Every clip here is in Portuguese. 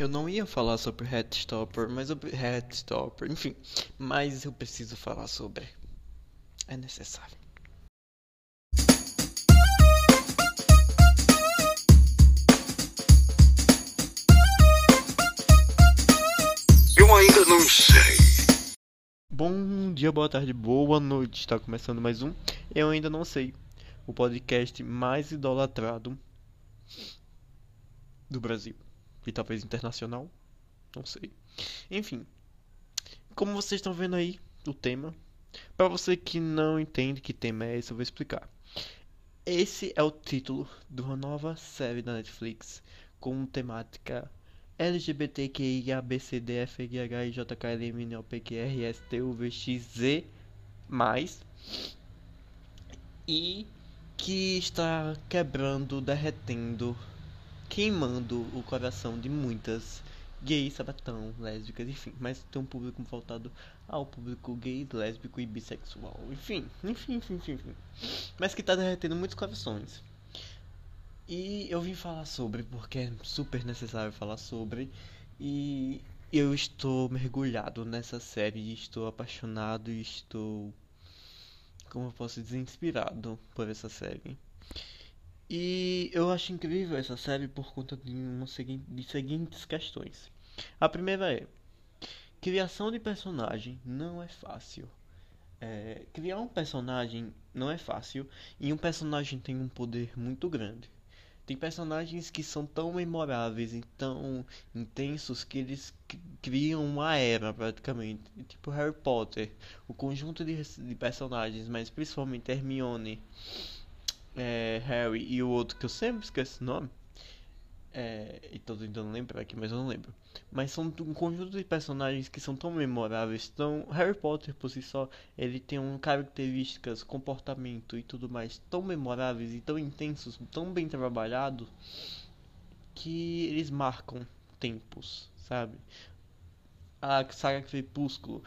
Eu não ia falar sobre Headstopper, mas eu... Headstopper, enfim, mas eu preciso falar sobre. É necessário. Eu ainda não sei. Bom dia, boa tarde, boa noite. Está começando mais um Eu ainda não sei, o podcast mais idolatrado do Brasil e talvez internacional, não sei. Enfim, como vocês estão vendo aí o tema, para você que não entende que tema é esse, eu vou explicar. Esse é o título de uma nova série da Netflix com temática LGBTQIA, ABCD, FGH, JKLM, NOPQR, STUVXZ+, e que está quebrando, derretendo, queimando o coração de muitas gays, sabatão, lésbicas, enfim, mas tem um público voltado ao público gay, lésbico e bissexual, enfim, enfim, enfim, enfim, enfim. mas que está derretendo muitos corações. E eu vim falar sobre porque é super necessário falar sobre e eu estou mergulhado nessa série, estou apaixonado e estou como eu posso dizer, inspirado por essa série. E eu acho incrível essa série por conta de, uma de seguintes questões. A primeira é: criação de personagem não é fácil. É, criar um personagem não é fácil e um personagem tem um poder muito grande. Tem personagens que são tão memoráveis e tão intensos que eles criam uma era praticamente. Tipo Harry Potter, o conjunto de, de personagens, mas principalmente Hermione, é, Harry e o outro que eu sempre esqueço o nome. É, e tô tentando lembrar aqui, mas eu não lembro. Mas são um conjunto de personagens que são tão memoráveis, tão Harry Potter por si só, ele tem um características, comportamento e tudo mais tão memoráveis e tão intensos, tão bem trabalhados que eles marcam tempos, sabe? A saga Crepúsculo,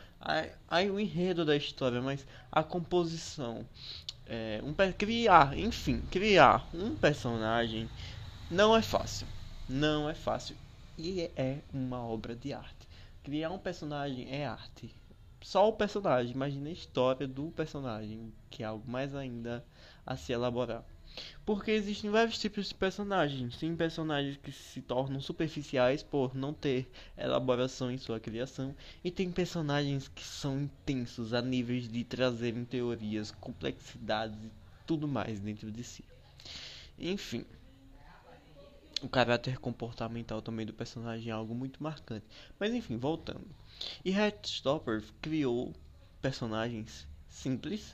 aí o enredo da história, mas a composição, é, um criar, enfim, criar um personagem não é fácil. Não é fácil. E é uma obra de arte. Criar um personagem é arte. Só o personagem, imagine a história do personagem, que é algo mais ainda a se elaborar. Porque existem vários tipos de personagens. Tem personagens que se tornam superficiais por não ter elaboração em sua criação. E tem personagens que são intensos a níveis de trazerem teorias, complexidades e tudo mais dentro de si. Enfim o caráter comportamental também do personagem é algo muito marcante. Mas enfim, voltando. E Heartstopper criou personagens simples,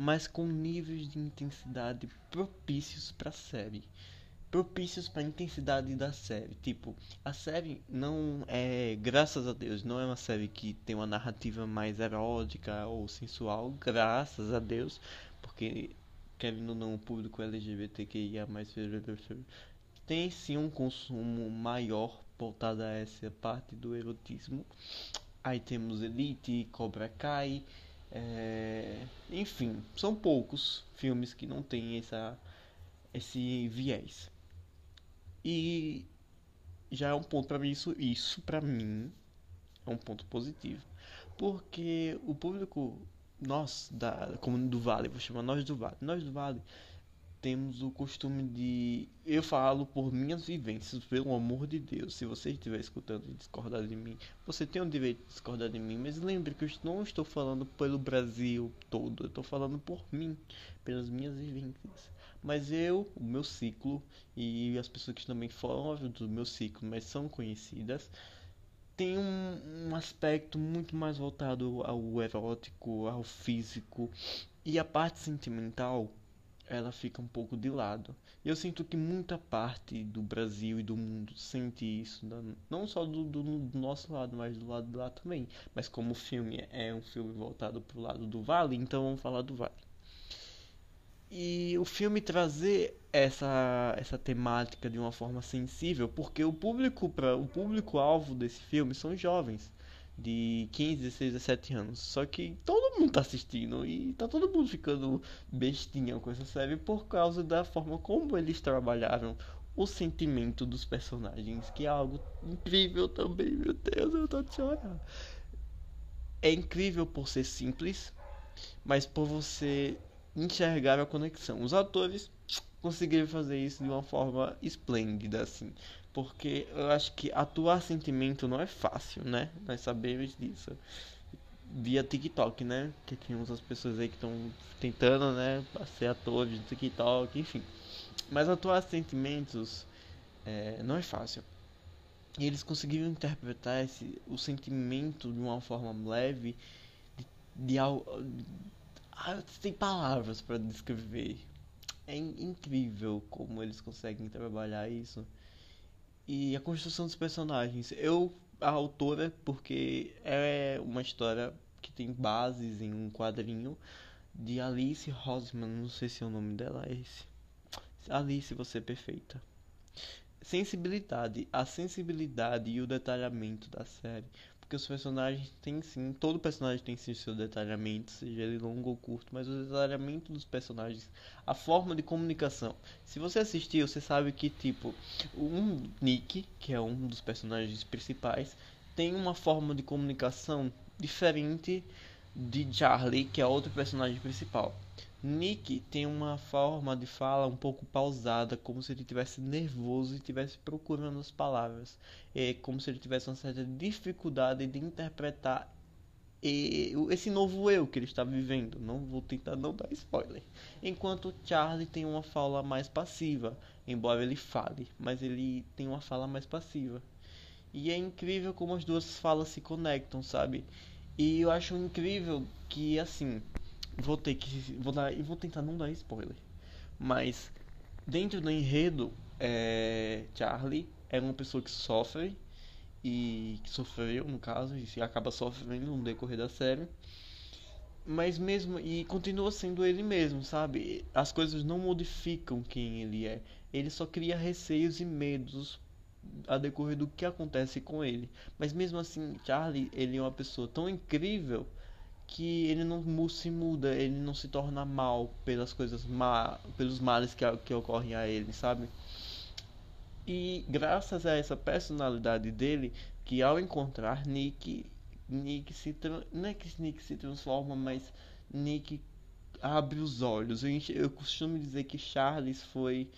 mas com níveis de intensidade propícios para a série. Propícios para a intensidade da série. Tipo, a série não é, graças a Deus, não é uma série que tem uma narrativa mais erótica ou sensual, graças a Deus, porque querendo ou não, o público LGBTQIA mais tem sim um consumo maior voltado a essa parte do erotismo. Aí temos Elite, Cobra Kai, é... enfim, são poucos filmes que não têm essa, esse viés. E já é um ponto para mim isso, isso para mim é um ponto positivo, porque o público nós da como do Vale, vou chamar nós do Vale, nós do Vale temos o costume de. Eu falo por minhas vivências, pelo amor de Deus. Se você estiver escutando e discordar de mim, você tem o direito de discordar de mim. Mas lembre que eu não estou falando pelo Brasil todo. Eu estou falando por mim, pelas minhas vivências. Mas eu, o meu ciclo, e as pessoas que também falam do meu ciclo, mas são conhecidas, tem um, um aspecto muito mais voltado ao erótico, ao físico. E a parte sentimental ela fica um pouco de lado. E eu sinto que muita parte do Brasil e do mundo sente isso, não só do, do, do, nosso lado, mas do lado de lá também. Mas como o filme é um filme voltado para o lado do Vale, então vamos falar do Vale. E o filme trazer essa, essa temática de uma forma sensível, porque o público para o público alvo desse filme são jovens de 15, 16, 17 anos. Só que todo mundo tá assistindo e tá todo mundo ficando bestinha com essa série por causa da forma como eles trabalharam o sentimento dos personagens, que é algo incrível também, meu Deus, eu tô de chorar. É incrível por ser simples, mas por você enxergar a conexão. Os atores conseguiram fazer isso de uma forma esplêndida, assim. Porque eu acho que atuar sentimento não é fácil, né? Nós sabemos disso. Via TikTok, né? Que tem umas pessoas aí que estão tentando, né? Ser atores de TikTok, enfim. Mas atuar sentimentos é, não é fácil. E eles conseguiram interpretar esse, o sentimento de uma forma leve, de, de, de ah, tem palavras para descrever. É incrível como eles conseguem trabalhar isso. E a construção dos personagens. Eu, a autora, porque é uma história que tem bases em um quadrinho de Alice Rosman, não sei se é o nome dela é esse. Alice, você é perfeita. Sensibilidade, a sensibilidade e o detalhamento da série porque os personagens têm sim, todo personagem tem sim seu detalhamento, seja ele longo ou curto, mas o detalhamento dos personagens, a forma de comunicação. Se você assistiu, você sabe que tipo, um Nick, que é um dos personagens principais, tem uma forma de comunicação diferente de Charlie, que é outro personagem principal. Nick tem uma forma de fala um pouco pausada, como se ele tivesse nervoso e estivesse procurando as palavras. É como se ele tivesse uma certa dificuldade de interpretar esse novo eu que ele está vivendo. Não vou tentar não dar spoiler. Enquanto Charlie tem uma fala mais passiva, embora ele fale, mas ele tem uma fala mais passiva. E é incrível como as duas falas se conectam, sabe? E eu acho incrível que assim, vou ter que vou dar e vou tentar não dar spoiler. Mas dentro do enredo, é, Charlie é uma pessoa que sofre e que sofreu no caso e acaba sofrendo no decorrer da série. Mas mesmo e continua sendo ele mesmo, sabe? As coisas não modificam quem ele é. Ele só cria receios e medos a decorrer do que acontece com ele. Mas mesmo assim, Charlie, ele é uma pessoa tão incrível que ele não se muda, ele não se torna mal pelas coisas má, pelos males que, que ocorrem a ele, sabe? E graças a essa personalidade dele, que ao encontrar Nick, Nick se não é que Nick se transforma, mas Nick abre os olhos. Eu, eu costumo dizer que Charles foi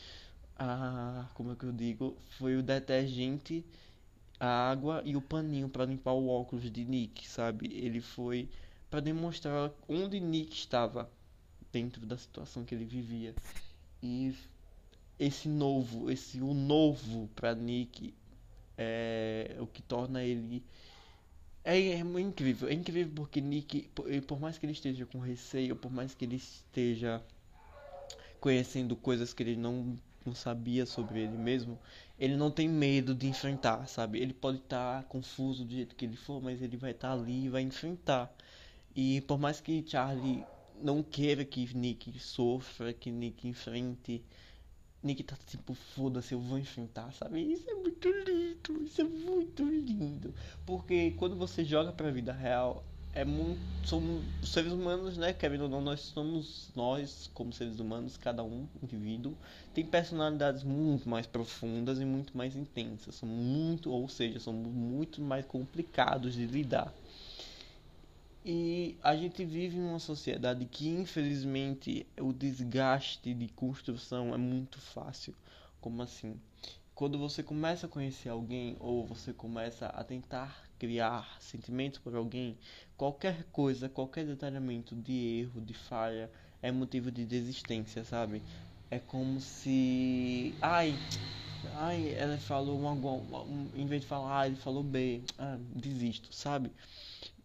a, como é que eu digo, foi o detergente, a água e o paninho para limpar o óculos de Nick, sabe? Ele foi para demonstrar onde Nick estava dentro da situação que ele vivia. E esse novo, esse o novo para Nick é o que torna ele é, é, incrível, é incrível porque Nick, por, por mais que ele esteja com receio, por mais que ele esteja conhecendo coisas que ele não, não sabia sobre ele mesmo, ele não tem medo de enfrentar, sabe? Ele pode estar tá confuso do jeito que ele for, mas ele vai estar tá ali e vai enfrentar. E por mais que Charlie não queira que Nick sofra, que Nick enfrente, Nick tá tipo, foda-se, eu vou enfrentar, sabe? Isso é muito lindo, isso é muito lindo. Porque quando você joga pra vida real, é muito. Somos seres humanos, né? Querendo ou não, nós somos nós, como seres humanos, cada um, indivíduo, tem personalidades muito mais profundas e muito mais intensas. São muito, ou seja, somos muito mais complicados de lidar. E a gente vive em uma sociedade que, infelizmente, o desgaste de construção é muito fácil. Como assim? Quando você começa a conhecer alguém ou você começa a tentar criar sentimentos por alguém, qualquer coisa, qualquer detalhamento de erro, de falha, é motivo de desistência, sabe? É como se. Ai, ai, ela falou uma. Um, em vez de falar A, ele falou B. Ah, desisto, sabe?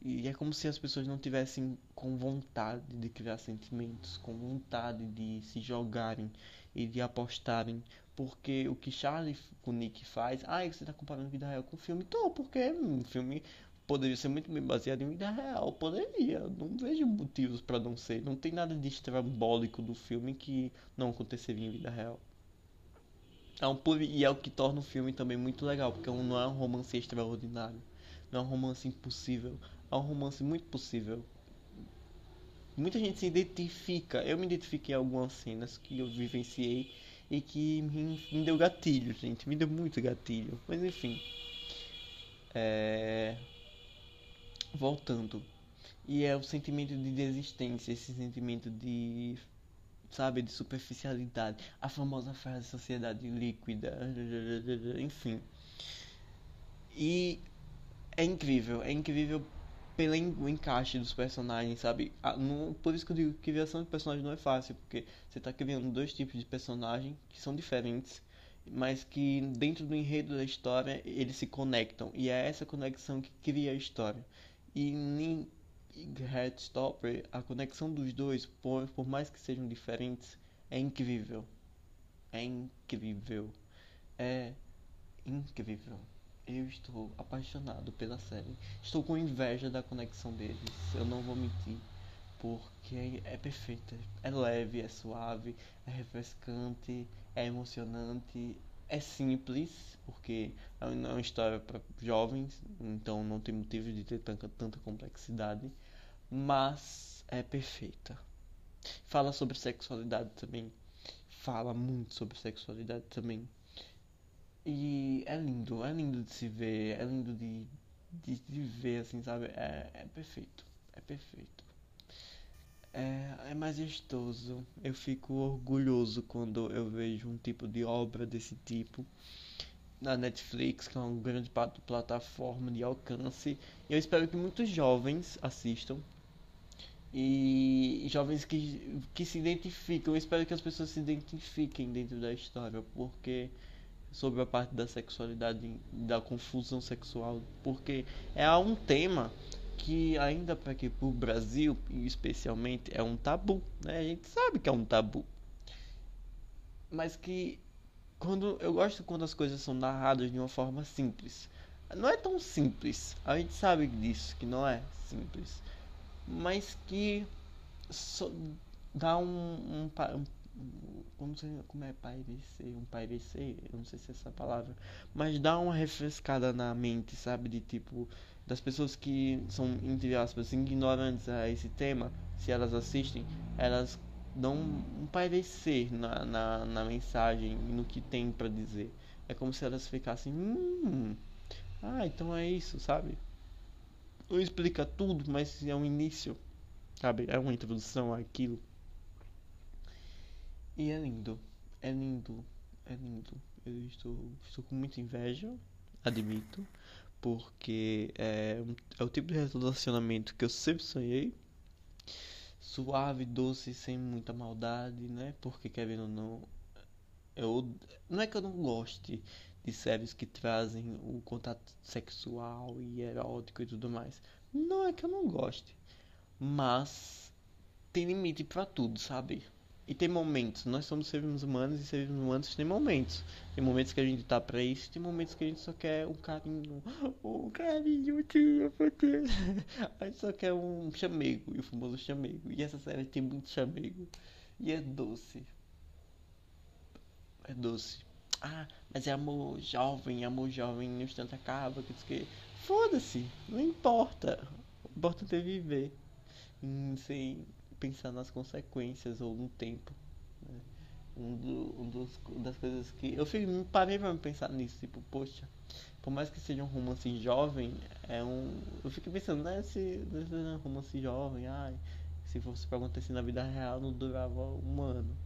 E é como se as pessoas não tivessem com vontade de criar sentimentos, com vontade de se jogarem e de apostarem. Porque o que Charlie Nick faz, ah, você está comparando vida real com filme? Tô, porque um filme poderia ser muito bem baseado em vida real, poderia. Não vejo motivos para não ser. Não tem nada de estrambólico do filme que não aconteceria em vida real. É um, e é o que torna o filme também muito legal, porque não é um romance extraordinário, não é um romance impossível, é um romance muito possível. Muita gente se identifica. Eu me identifiquei em algumas cenas que eu vivenciei e que me, me deu gatilho, gente. Me deu muito gatilho. Mas enfim. É... Voltando. E é o sentimento de desistência, esse sentimento de. Sabe, de superficialidade. A famosa frase sociedade líquida. Enfim. E é incrível, é incrível pelo encaixe dos personagens, sabe? no, por isso que eu digo que criação de personagem não é fácil, porque você está criando dois tipos de personagem que são diferentes, mas que dentro do enredo da história eles se conectam, e é essa conexão que cria a história. E em Headstopper, a conexão dos dois, por, por mais que sejam diferentes, é incrível. É incrível. É incrível. Eu estou apaixonado pela série. Estou com inveja da conexão deles. Eu não vou mentir. Porque é perfeita. É leve, é suave, é refrescante, é emocionante. É simples, porque é uma história para jovens, então não tem motivo de ter tanta, tanta complexidade. Mas é perfeita. Fala sobre sexualidade também. Fala muito sobre sexualidade também e é lindo, é lindo de se ver, é lindo de, de, de ver, assim, sabe? É, é perfeito, é perfeito. É, é majestoso. Eu fico orgulhoso quando eu vejo um tipo de obra desse tipo na Netflix, que é uma grande plataforma de alcance. E eu espero que muitos jovens assistam. E jovens que, que se identificam. Eu espero que as pessoas se identifiquem dentro da história, porque sobre a parte da sexualidade, da confusão sexual, porque é um tema que ainda para que o Brasil especialmente é um tabu, né? A gente sabe que é um tabu, mas que quando eu gosto quando as coisas são narradas de uma forma simples. Não é tão simples, a gente sabe disso que não é simples, mas que dá um, um, um como, como é pairecer, um pairecer, eu não sei se é essa palavra, mas dá uma refrescada na mente, sabe, de tipo, das pessoas que são, entre aspas, ignorantes a esse tema, se elas assistem, elas dão um parecer na, na, na mensagem e no que tem para dizer. É como se elas ficassem, hum, ah, então é isso, sabe? Não explica tudo, mas é um início, sabe? É uma introdução àquilo. E é lindo. É lindo. É lindo. Eu estou, estou com muita inveja, admito. Porque é, é o tipo de relacionamento que eu sempre sonhei. Suave, doce, sem muita maldade, né? Porque querendo ou não. Eu, não é que eu não goste de séries que trazem o contato sexual e erótico e tudo mais. Não é que eu não goste. Mas tem limite para tudo, sabe? E tem momentos, nós somos seres humanos e seres humanos têm momentos. Tem momentos que a gente tá pra isso, tem momentos que a gente só quer um carinho. Um carinho, tio, porque A gente só quer um chamego, e o famoso chamego. E essa série tem muito chamego. E é doce. É doce. Ah, mas é amor jovem, amor jovem, no instante acaba, que que. Foda-se, não importa. O importante é viver. Hum, sem pensar nas consequências ou no tempo. Né? Um, do, um dos, das coisas que. Eu fico, parei pra pensar nisso, tipo, poxa, por mais que seja um romance jovem, é um. Eu fico pensando, né, se, se é romance jovem, ai, se fosse pra acontecer na vida real não durava um ano.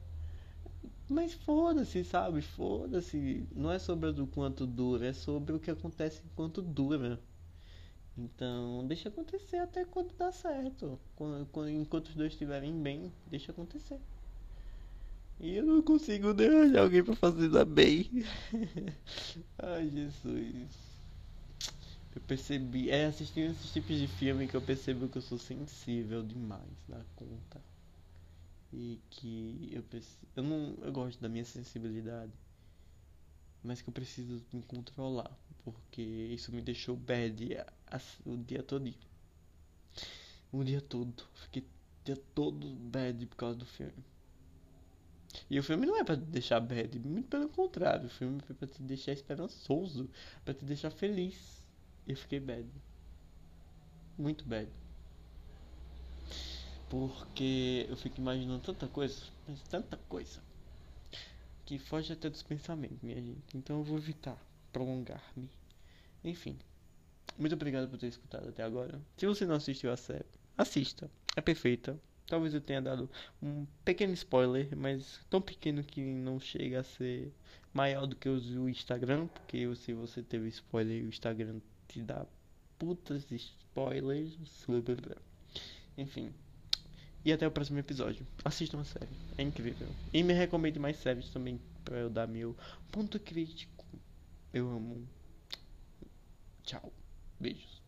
Mas foda-se, sabe? Foda-se. Não é sobre o quanto dura, é sobre o que acontece enquanto dura. Então, deixa acontecer até quando dá certo. Quando, quando, enquanto os dois estiverem bem, deixa acontecer. E eu não consigo nem arranjar alguém pra fazer da bem. Ai, Jesus. Eu percebi, é assistindo esses tipos de filme que eu percebo que eu sou sensível demais da conta. E que eu percebo, eu não, eu gosto da minha sensibilidade. Mas que eu preciso me controlar porque isso me deixou bad o dia todo. O dia todo. Fiquei o dia todo bad por causa do filme. E o filme não é pra te deixar bad, muito pelo contrário. O filme foi pra te deixar esperançoso, pra te deixar feliz. Eu fiquei bad. Muito bad. Porque eu fico imaginando tanta coisa, mas tanta coisa que foge até dos pensamentos, minha gente. Então eu vou evitar prolongar-me. Enfim, muito obrigado por ter escutado até agora. Se você não assistiu a série, assista. É perfeita. Talvez eu tenha dado um pequeno spoiler, mas tão pequeno que não chega a ser maior do que o Instagram, porque se você teve spoiler, o Instagram te dá putas spoilers. Enfim. E até o próximo episódio. Assistam a série. É incrível. E me recomende mais séries também para eu dar meu ponto crítico. Eu amo. Tchau. Beijos.